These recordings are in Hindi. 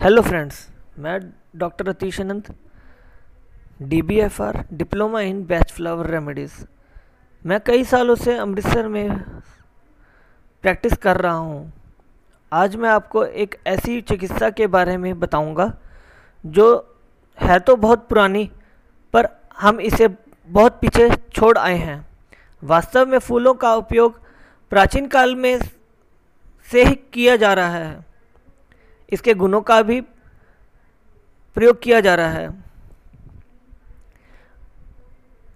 हेलो फ्रेंड्स मैं doctor Atish Anant D B F R diploma in best flower remedies मैं कई सालों से अमृतसर में प्रैक्टिस कर रहा हूँ। आज मैं आपको एक ऐसी चिकित्सा के बारे में बताऊँगा, जो है तो बहुत पुरानी, पर हम इसे बहुत पीछे छोड़ आए हैं। वास्तव में फूलों का उपयोग प्राचीन काल में से ही किया जा रहा है। इसके गुणों का भी प्रयोग किया जा रहा है।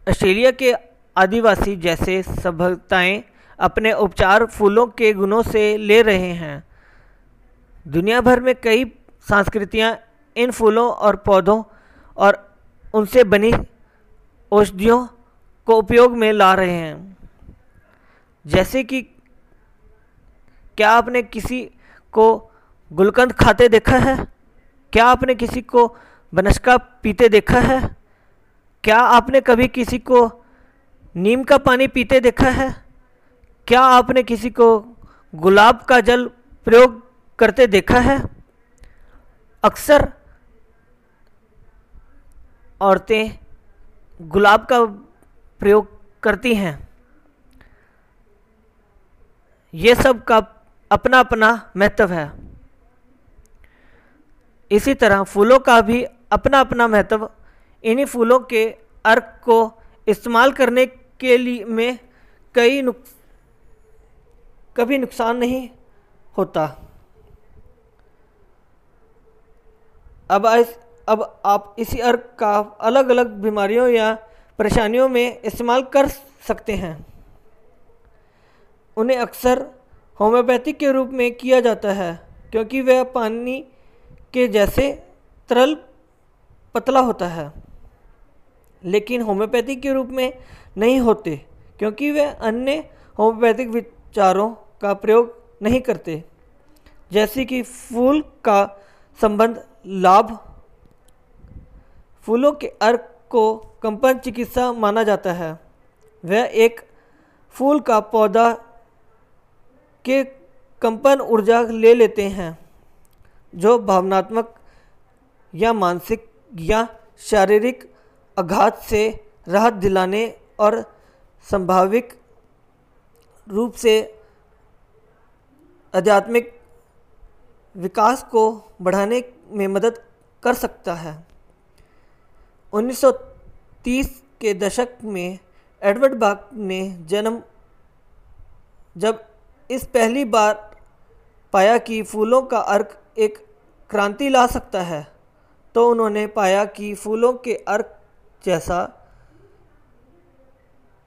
ऑस्ट्रेलिया के आदिवासी जैसे सभ्यताएँ अपने उपचार फूलों के गुणों से ले रहे हैं। दुनिया भर में कई संस्कृतियाँ इन फूलों और पौधों और उनसे बनी औषधियों को उपयोग में ला रहे हैं। जैसे कि क्या आपने किसी को गुलकंद खाते देखा है? क्या आपने किसी को बनस्का पीते देखा है? क्या आपने कभी किसी को नीम का पानी पीते देखा है? क्या आपने किसी को गुलाब का जल प्रयोग करते देखा है? अक्सर औरतें गुलाब का प्रयोग करती हैं। ये सब का अपना अपना महत्व है। इसी तरह फूलों का भी अपना अपना महत्व, इन्हीं फूलों के अर्क को इस्तेमाल करने के लिए में कई नुक, कभी नुकसान नहीं होता। अब इस, अब आप इसी अर्क का अलग अलग बीमारियों या परेशानियों में इस्तेमाल कर सकते हैं। उन्हें अक्सर होम्योपैथिक के रूप में किया जाता है, क्योंकि वह पानी के जैसे तरल पतला होता है, लेकिन होम्योपैथिक के रूप में नहीं होते, क्योंकि वे अन्य होम्योपैथिक विचारों का प्रयोग नहीं करते, जैसे कि फूल का संबंध लाभ। फूलों के अर्क को कंपन चिकित्सा माना जाता है। वह एक फूल का पौधा के कंपन ऊर्जा ले लेते हैं। जो भावनात्मक या मानसिक या शारीरिक आघात से राहत दिलाने और संभाविक रूप से आध्यात्मिक विकास को बढ़ाने में मदद कर सकता है। 1930 के दशक में एडवर्ड बाग ने जन्म, जब इस पहली बार पाया कि फूलों का अर्क एक क्रांति ला सकता है। तो उन्होंने पाया कि फूलों के अर्क जैसा,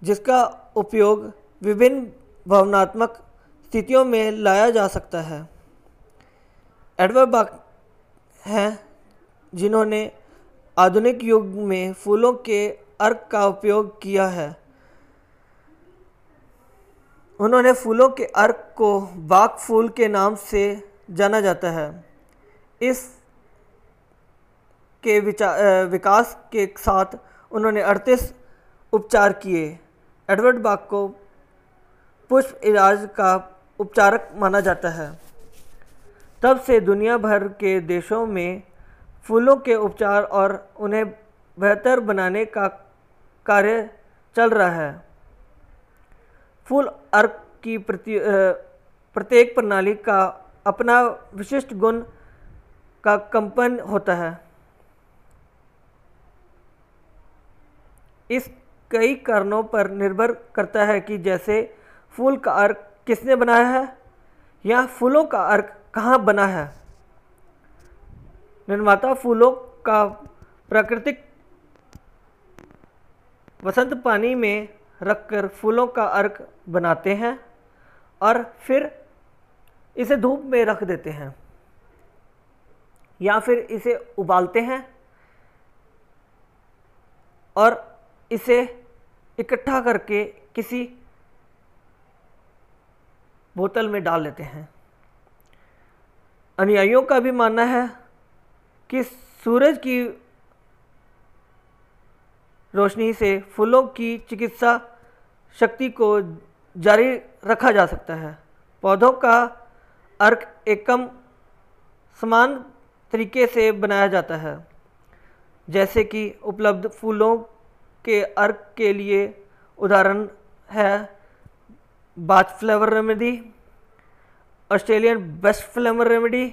जिसका उपयोग विभिन्न भावनात्मक स्थितियों में लाया जा सकता है। एडवर्ड बाक हैं, जिन्होंने आधुनिक युग में फूलों के अर्क का उपयोग किया है। उन्होंने फूलों के अर्क को बाग फूल के नाम से जाना जाता है। इस के विकास के साथ उन्होंने अड़तीस उपचार किए। एडवर्ड बाग को पुष्प इलाज का उपचारक माना जाता है। तब से दुनिया भर के देशों में फूलों के उपचार और उन्हें बेहतर बनाने का कार्य चल रहा है। फूल अर्क की प्रति प्रत्येक प्रणाली का अपना विशिष्ट गुण का कंपन होता है। इस कई कारणों पर निर्भर करता है कि जैसे फूल का अर्क किसने बनाया है, या फूलों का अर्क कहाँ बना है। निर्माता फूलों का प्राकृतिक वसंत पानी में रखकर फूलों का अर्क बनाते हैं और फिर इसे धूप में रख देते हैं। या फिर इसे उबालते हैं और इसे इकट्ठा करके किसी बोतल में डाल लेते हैं। अनुयायियों का भी मानना है कि सूरज की रोशनी से फूलों की चिकित्सा शक्ति को जारी रखा जा सकता है। पौधों का अर्क एकम समान तरीके से बनाया जाता है। जैसे कि उपलब्ध फूलों के अर्क के लिए उदाहरण है Bach flower remedy Australian bush flower remedy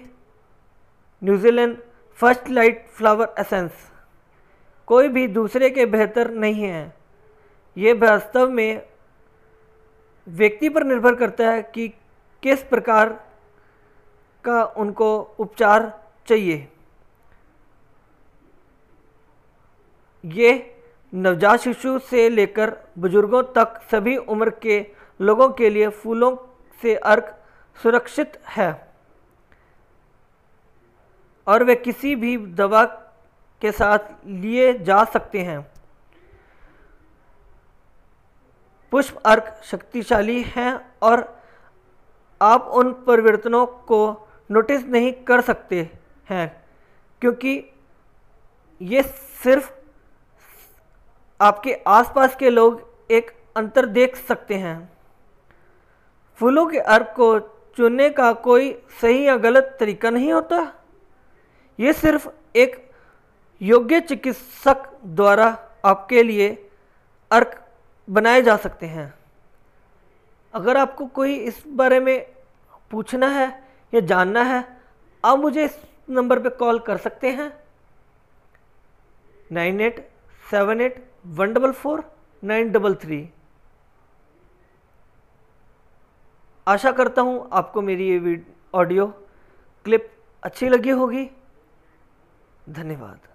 New Zealand first light flower essence कोई भी दूसरे के बेहतर नहीं है। ये वास्तव में व्यक्ति पर निर्भर करता है कि किस प्रकार का उनको उपचार चाहिए। ये नवजात शिशु से लेकर बुज़ुर्गों तक सभी उम्र के लोगों के लिए फूलों से अर्क सुरक्षित है। और वे किसी भी दवा के साथ लिए जा सकते हैं। पुष्प अर्क शक्तिशाली हैं और आप उन परिवर्तनों को नोटिस नहीं कर सकते। हैं, क्योंकि ये सिर्फ़ आपके आसपास के लोग एक अंतर देख सकते हैं। फूलों के अर्क को चुनने का कोई सही या गलत तरीका नहीं होता। ये सिर्फ़ एक योग्य चिकित्सक द्वारा आपके लिए अर्क बनाए जा सकते हैं। अगर आपको कोई इस बारे में पूछना है या जानना है, आप मुझे इस नंबर पे कॉल कर सकते हैं। Nine eight, seven eight, one double four, nine double three. आशा करता हूँ आपको मेरी ये ऑडियो क्लिप अच्छी लगी होगी। धन्यवाद।